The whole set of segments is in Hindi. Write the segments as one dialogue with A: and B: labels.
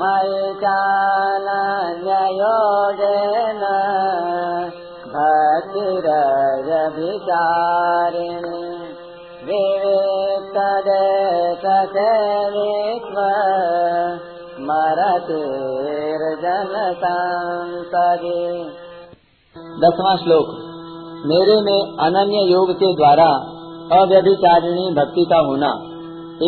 A: मयि चानन्ययोगेन भक्तिरयभिचारिणि विवेकदेशसेवित्व मरतिर्जनसंसदि।
B: दसवां श्लोक। मेरे में अनन्य योग के द्वारा अव्यभिचारिणी भक्ति का होना,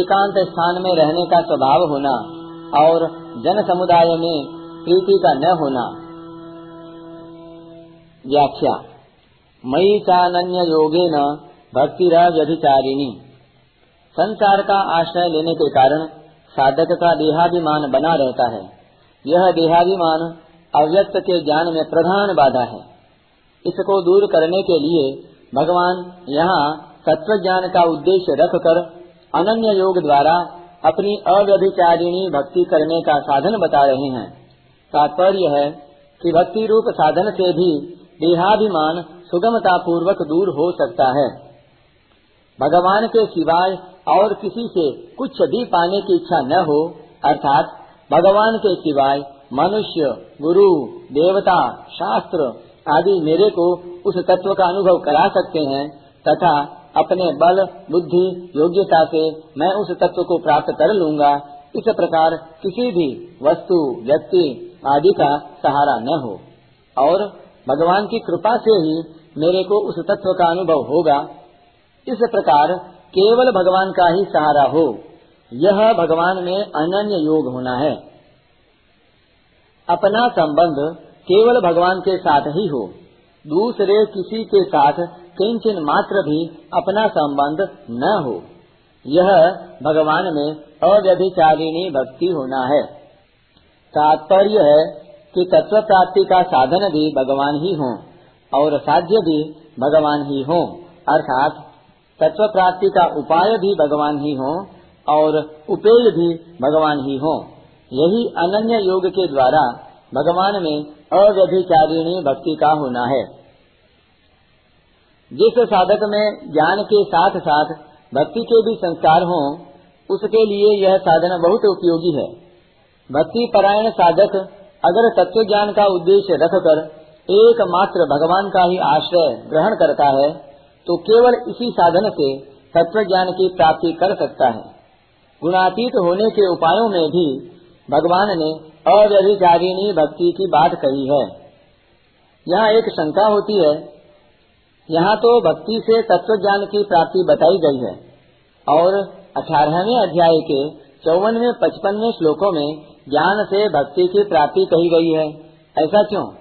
B: एकांत स्थान में रहने का स्वभाव होना, और जन समुदाय में प्रीति का न होना। व्याख्या मई चानन्य योगे न भक्ति व्यभिचारिणी संसार का आश्रय लेने के कारण साधक का देहाभिमान बना रहता है। यह देहाभिमान अव्यक्त के ज्ञान में प्रधान बाधा है। इसको दूर करने के लिए भगवान यहाँ तत्व ज्ञान का उद्देश्य रखकर अनन्य योग द्वारा अपनी अव्यभिचारिणी भक्ति करने का साधन बता रहे हैं। तात्पर्य है कि भक्ति रूप साधन से भी देहाभिमान सुगमता पूर्वक दूर हो सकता है। भगवान के सिवाय और किसी से कुछ भी पाने की इच्छा न हो, अर्थात भगवान के सिवाय मनुष्य, गुरु, देवता, शास्त्र आदि मेरे को उस तत्व का अनुभव करा सकते हैं, तथा अपने बल, बुद्धि, योग्यता से मैं उस तत्व को प्राप्त कर लूँगा। इस प्रकार किसी भी वस्तु, व्यक्ति आदि का सहारा न हो। और भगवान की कृपा से ही मेरे को उस तत्व का अनुभव होगा। इस प्रकार केवल भगवान का ही सहारा हो, यह भगवान में अनन्य योग होना है। अपना संबंध केवल भगवान के साथ ही हो, दूसरे किसी के साथ किंचन मात्र भी अपना संबंध न हो। यह भगवान में अव्यभिचारिणी भक्ति होना है। तात्पर्य है कि तत्व प्राप्ति का साधन भी भगवान ही हो और साध्य भी भगवान ही हो। अर्थात तत्व प्राप्ति का उपाय भी भगवान ही हो और उपेय भी भगवान ही हो। यही अनन्य योग के द्वारा भगवान में अव्यभिचारिणी भक्ति का होना है। जिस साधक में ज्ञान के साथ साथ भक्ति के भी संस्कार हों, उसके लिए यह साधन बहुत उपयोगी है। भक्ति परायण साधक अगर तत्व ज्ञान का उद्देश्य रखकर एकमात्र भगवान का ही आश्रय ग्रहण करता है तो केवल इसी साधन से तत्व ज्ञान की प्राप्ति कर सकता है। गुणातीत होने के उपायों में भी भगवान ने अव्यभिचारिणी भक्ति की बात कही है। यहाँ एक शंका होती है यहाँ तो भक्ति से तत्व ज्ञान की प्राप्ति बताई गई है। और अठारहवें अध्याय के चौवनवे, पचपनवे श्लोकों में ज्ञान से भक्ति की प्राप्ति कही गई है। ऐसा क्यों?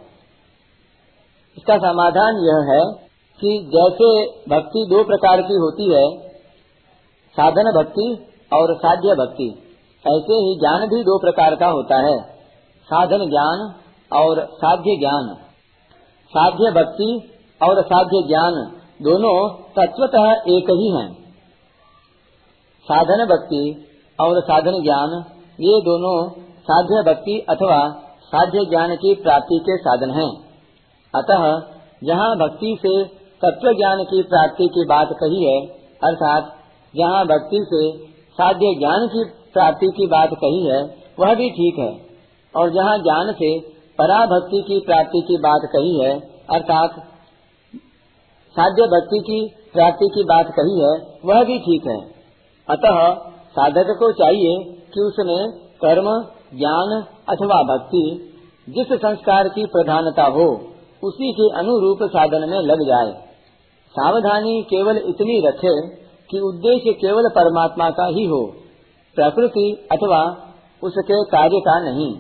B: इसका समाधान यह है कि जैसे भक्ति दो प्रकार की होती है, साधन भक्ति और साध्य भक्ति। ऐसे ही ज्ञान भी दो प्रकार का होता है, साधन ज्ञान और साध्य ज्ञान। साध्य भक्ति और साध्य ज्ञान दोनों तत्वतः एक ही हैं। साधन भक्ति और साधन ज्ञान, ये दोनों साध्य भक्ति अथवा साध्य ज्ञान की प्राप्ति के साधन हैं। अतः जहाँ भक्ति से तत्व ज्ञान की प्राप्ति की बात कही है, अर्थात जहाँ भक्ति से साध्य ज्ञान की प्राप्ति की बात कही है, वह भी ठीक है और जहाँ ज्ञान से पराभक्ति की प्राप्ति की बात कही है, अर्थात साध्य भक्ति की, प्राप्ति की बात कही है, वह भी ठीक है। अतः साधक को चाहिए कि उसमें कर्म, ज्ञान अथवा भक्ति जिस संस्कार की प्रधानता हो, उसी के अनुरूप साधन में लग जाए। सावधानी केवल इतनी रखे कि उद्देश्य केवल परमात्मा का ही हो, प्रकृति अथवा उसके कार्य का नहीं।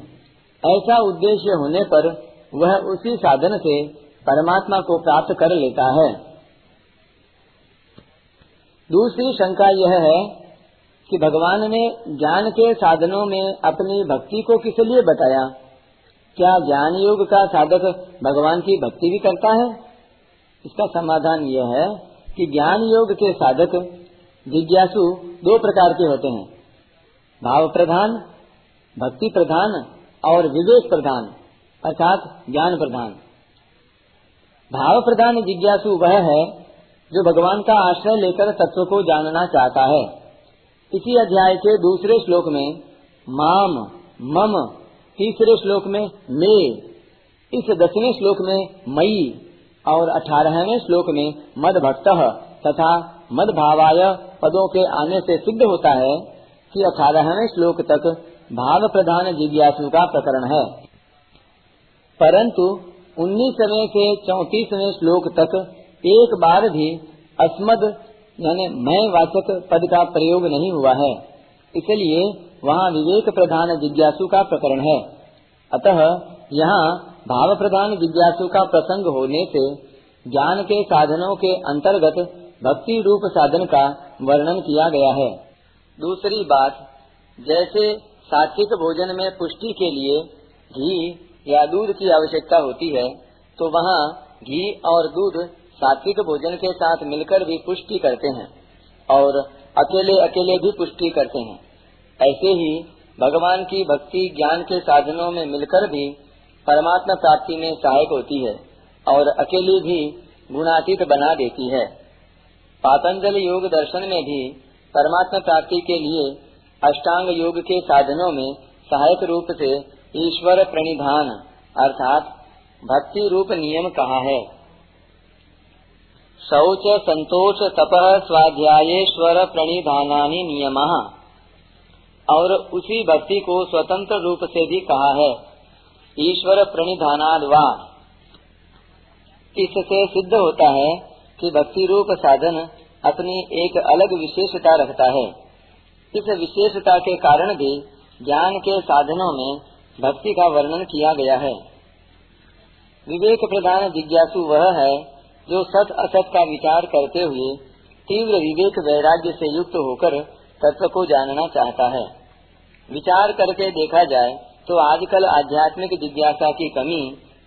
B: ऐसा उद्देश्य होने पर वह उसी साधन से परमात्मा को प्राप्त कर लेता है। दूसरी शंका यह है कि भगवान ने ज्ञान के साधनों में अपनी भक्ति को किस लिए बताया? क्या ज्ञान योग का साधक भगवान की भक्ति भी करता है? इसका समाधान यह है कि ज्ञान योग के साधक जिज्ञासु दो प्रकार के होते हैं। भाव प्रधान, भक्ति प्रधान और विवेक प्रधान, अर्थात ज्ञान प्रधान। भाव प्रधान जिज्ञासु वह है जो भगवान का आश्रय लेकर तत्व को जानना चाहता है। इसी अध्याय के दूसरे श्लोक में, माम, मम, तीसरे श्लोक में, मे, इस दसवें श्लोक में मई और अठारहवें श्लोक में मद भक्त तथा मद भावाय पदों के आने से सिद्ध होता है कि अठारहवें श्लोक तक भाव प्रधान जिज्ञासु का प्रकरण है। परंतु उन्नीसवें से चौतीसवें श्लोक तक एक बार भी अस्मद, यानी मैं वाचक पद का प्रयोग नहीं हुआ है। इसलिए वहाँ विवेक प्रधान जिज्ञासु का प्रकरण है। अतः यहाँ भाव प्रधान जिज्ञासु का प्रसंग होने से ज्ञान के साधनों के अंतर्गत भक्ति रूप साधन का वर्णन किया गया है। दूसरी बात, जैसे सात्विक भोजन में पुष्टि के लिए घी या दूध की आवश्यकता होती है तो वहाँ घी और दूध सात्विक भोजन के साथ मिलकर भी पुष्टि करते हैं और अकेले अकेले भी पुष्टि करते हैं। ऐसे ही भगवान की भक्ति ज्ञान के साधनों में मिलकर भी परमात्मा प्राप्ति में सहायक होती है और अकेली भी गुणातीत बना देती है। पातंजल योग दर्शन में भी परमात्मा प्राप्ति के लिए अष्टांग योग के साधनों में सहायक रूप से ईश्वर प्रणिधान अर्थात भक्ति रूप नियम कहा है। शौच, संतोष, तप, स्वाध्यायेश्वर प्रणिधानी नियम। और उसी भक्ति को स्वतंत्र रूप से भी कहा है, ईश्वर प्रणिधानाद इससे सिद्ध होता है कि भक्ति रूप साधन अपनी एक अलग विशेषता रखता है। इस विशेषता के कारण भी ज्ञान के साधनों में भक्ति का वर्णन किया गया है। विवेक प्रधान जिज्ञासु वह है जो सत असत का विचार करते हुए तीव्र विवेक वैराग्य से युक्त होकर तत्व को जानना चाहता है। विचार करके देखा जाए तो आजकल आध्यात्मिक जिज्ञासा की कमी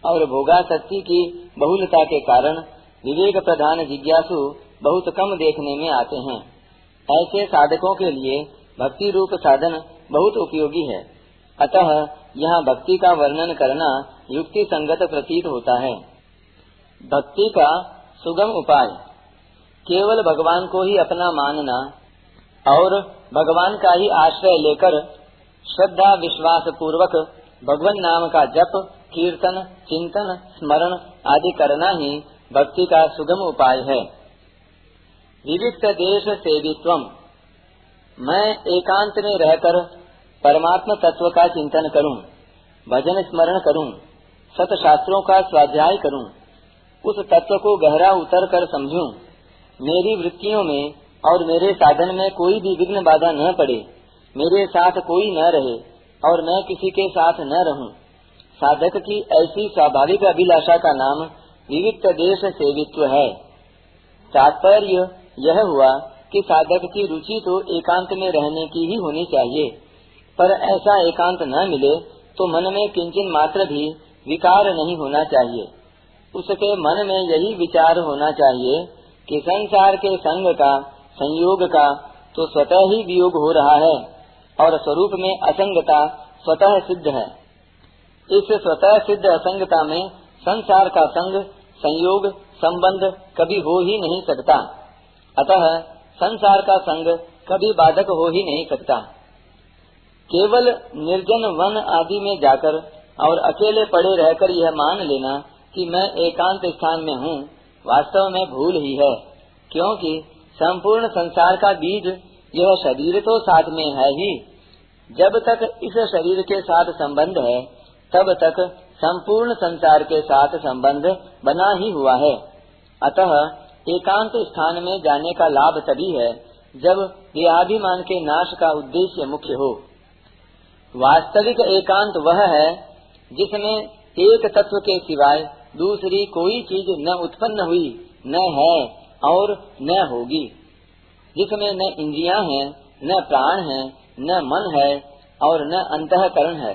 B: और भोगाशक्ति की बहुलता के कारण विवेक प्रधान जिज्ञासु बहुत कम देखने में आते हैं। ऐसे साधकों के लिए भक्ति रूप साधन बहुत उपयोगी है। अतः यहाँ भक्ति का वर्णन करना युक्ति संगत प्रतीत होता है। भक्ति का सुगम उपाय। केवल भगवान को ही अपना मानना और भगवान का ही आश्रय लेकर श्रद्धा विश्वास पूर्वक भगवान नाम का जप कीर्तन चिंतन स्मरण आदि करना ही भक्ति का सुगम उपाय है। विविक्त देश सेवित्व मैं एकांत में रहकर परमात्मा तत्व का चिंतन करूँ, भजन स्मरण करूँ, सत शास्त्रों का स्वाध्याय करूँ, उस तत्व को गहरा उतर कर समझूं, मेरी वृत्तियों में और मेरे साधन में कोई भी विघ्न बाधा न पड़े। मेरे साथ कोई न रहे और मैं किसी के साथ न रहूँ। साधक की ऐसी स्वाभाविक अभिलाषा का नाम विविध देश सेवित्व है। तात्पर्य यह हुआ कि साधक की रुचि तो एकांत में रहने की ही होनी चाहिए। पर ऐसा एकांत न मिले तो मन में किंचन मात्र भी विकार नहीं होना चाहिए। उसके मन में यही विचार होना चाहिए कि संसार के संग का, संयोग का तो स्वतः ही वियोग हो रहा है और स्वरूप में असंगता स्वतः सिद्ध है। इस स्वतः सिद्ध असंगता में संसार का संग, संयोग, संबंध कभी हो ही नहीं सकता। अतः संसार का संग कभी बाधक हो ही नहीं सकता। केवल निर्जन वन आदि में जाकर और अकेले पड़े रहकर यह मान लेना कि मैं एकांत स्थान में हूँ, वास्तव में भूल ही है, क्योंकि संपूर्ण संसार का बीज यह शरीर तो साथ में है ही। जब तक इस शरीर के साथ संबंध है, तब तक संपूर्ण संसार के साथ संबंध बना ही हुआ है। अतः एकांत स्थान में जाने का लाभ तभी है, जब देहाभिमान के नाश का उद्देश्य मुख्य हो। वास्तविक एकांत वह है, जिसमें एक तत्व के सिवाय दूसरी कोई चीज़ न उत्पन्न हुई, न है और न होगी। जिसमें न इंद्रियाँ हैं, न प्राण हैं, न मन है और न अंतकरण है।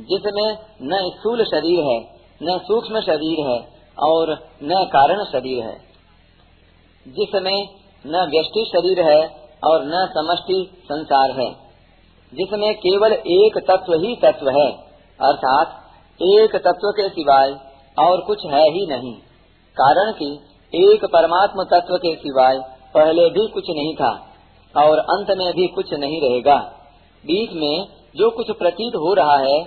B: जिसमें न स्थूल शरीर है, न सूक्ष्म शरीर है और न कारण शरीर है। जिसमें न व्यष्टि शरीर है और न समष्टि संसार है। जिसमें केवल एक तत्व ही तत्व है, अर्थात एक तत्व के सिवाय और कुछ है ही नहीं कारण कि एक परमात्म तत्व के सिवाय पहले भी कुछ नहीं था और अंत में भी कुछ नहीं रहेगा। बीच में जो कुछ प्रतीत हो रहा है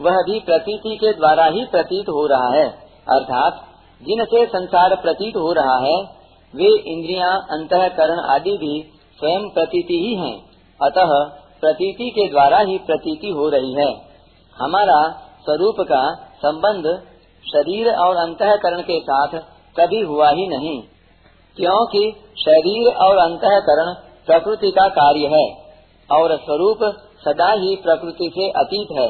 B: वह भी प्रतीति के द्वारा ही प्रतीत हो रहा है। अर्थात जिनसे संसार प्रतीत हो रहा है वे इंद्रियाँ, अंतकरण आदि भी स्वयं प्रतीति ही हैं। अतः प्रतीति के द्वारा ही प्रतीति हो रही है। हमारा स्वरूप का संबंध शरीर और अंतकरण के साथ कभी हुआ ही नहीं, क्योंकि शरीर और अंतकरण प्रकृति का कार्य है और स्वरूप सदा ही प्रकृति से अतीत है।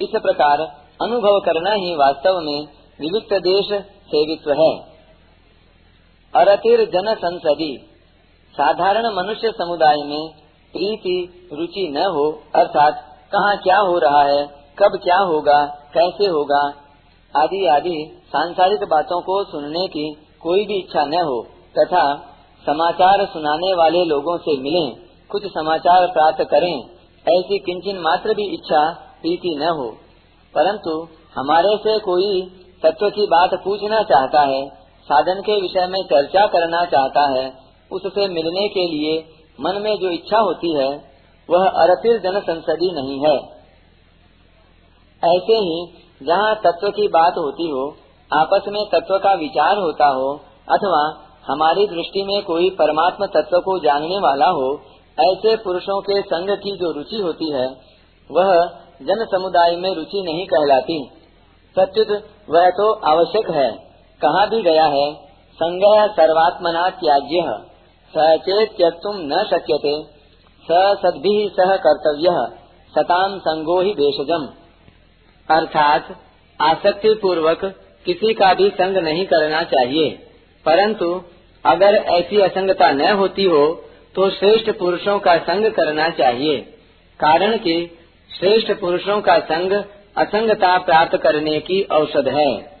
B: इस प्रकार अनुभव करना ही वास्तव में विविक्त देश सेवित्व है। अरतिर जन संसदी, साधारण मनुष्य समुदाय में प्रीति, रुचि न हो, अर्थात कहाँ क्या हो रहा है, कब क्या होगा, कैसे होगा आदि आदि सांसारिक बातों को सुनने की कोई भी इच्छा न हो, तथा समाचार सुनाने वाले लोगों से मिलें, कुछ समाचार प्राप्त करें, ऐसी किंचन मात्र भी इच्छा प्रीति न हो। परंतु हमारे से कोई तत्व की बात पूछना चाहता है, साधन के विषय में चर्चा करना चाहता है, उससे मिलने के लिए मन में जो इच्छा होती है, वह अरतिर जन संसदी नहीं है। ऐसे ही जहाँ तत्व की बात होती हो, आपस में तत्व का विचार होता हो, अथवा हमारी दृष्टि में कोई परमात्मा तत्व को जानने वाला हो, ऐसे पुरुषों के संग की जो रुचि होती है, वह जन समुदाय में रुचि नहीं कहलाती। सत्युत वह तो आवश्यक है। कहा भी गया है संग सर्वात्मना त्याज्य। सचेत त्यक्तुम न शक्यते। स सद्भि सह कर्तव्य। सताम संगो ही देशजम अर्थात आसक्ति पूर्वक किसी का भी संग नहीं करना चाहिए। परंतु अगर ऐसी असंगता न होती हो तो श्रेष्ठ पुरुषों का संग करना चाहिए। कारण कि श्रेष्ठ पुरुषों का संग असंगता प्राप्त करने की औषध है।